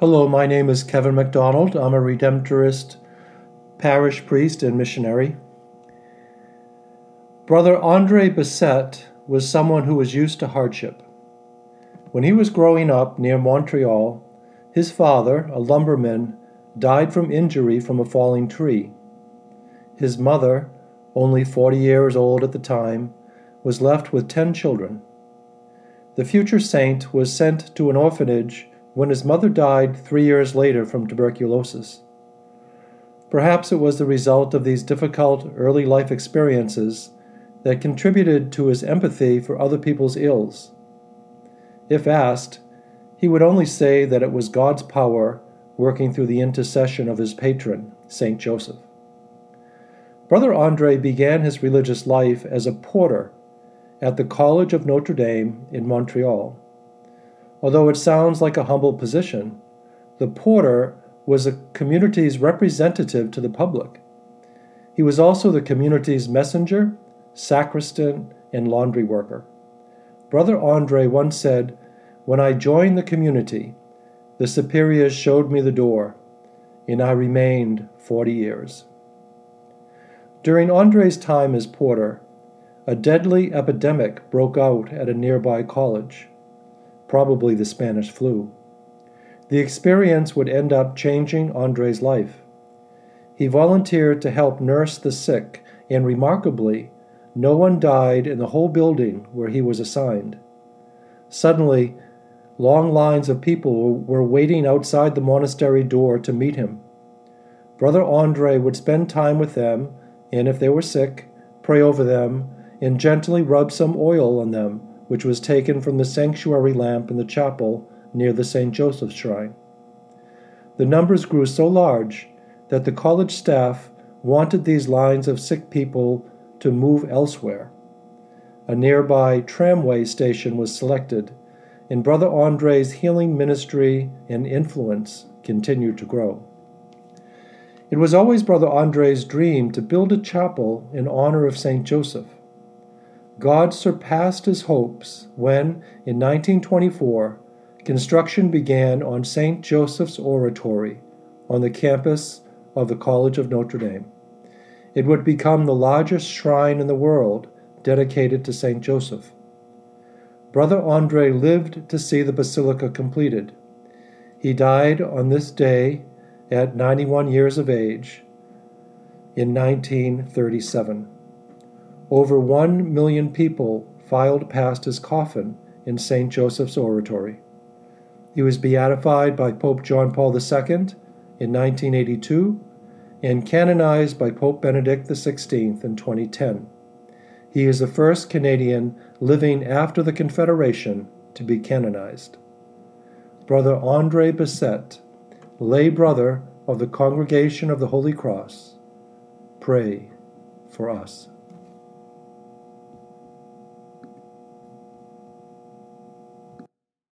Hello, my name is Kevin McDonald. I'm a Redemptorist parish priest and missionary. Brother Andre Bessette was someone who was used to hardship. When he was growing up near Montreal, his father, a lumberman, died from injury from a falling tree. His mother, only 40 years old at the time, was left with 10 children. The future saint was sent to an orphanage when his mother died three years later from tuberculosis. Perhaps it was the result of these difficult early life experiences that contributed to his empathy for other people's ills. If asked, he would only say that it was God's power working through the intercession of his patron, St. Joseph. Brother Andre began his religious life as a porter at the College of Notre Dame in Montreal. Although it sounds like a humble position, the porter was a community's representative to the public. He was also the community's messenger, sacristan, and laundry worker. Brother Andre once said, When I joined the community, the superiors showed me the door, and I remained 40 years. During Andre's time as porter, a deadly epidemic broke out at a nearby college probably the Spanish flu. The experience would end up changing Andre's life. He volunteered to help nurse the sick, and remarkably, no one died in the whole building where he was assigned. Suddenly, long lines of people were waiting outside the monastery door to meet him. Brother Andre would spend time with them, and if they were sick, pray over them and gently rub some oil on them which was taken from the sanctuary lamp in the chapel near the St. Joseph's shrine. The numbers grew so large that the college staff wanted these lines of sick people to move elsewhere. A nearby tramway station was selected, and Brother Andre's healing ministry and influence continued to grow. It was always Brother Andre's dream to build a chapel in honor of St. Joseph. God surpassed his hopes when, in 1924, construction began on St. Joseph's Oratory on the campus of the College of Notre Dame. It would become the largest shrine in the world dedicated to St. Joseph. Brother Andre lived to see the basilica completed. He died on this day at 91 years of age in 1937. Over one million people filed past his coffin in St. Joseph's Oratory. He was beatified by Pope John Paul II in 1982 and canonized by Pope Benedict XVI in 2010. He is the first Canadian living after the Confederation to be canonized. Brother Andre Bessette, lay brother of the Congregation of the Holy Cross, pray for us.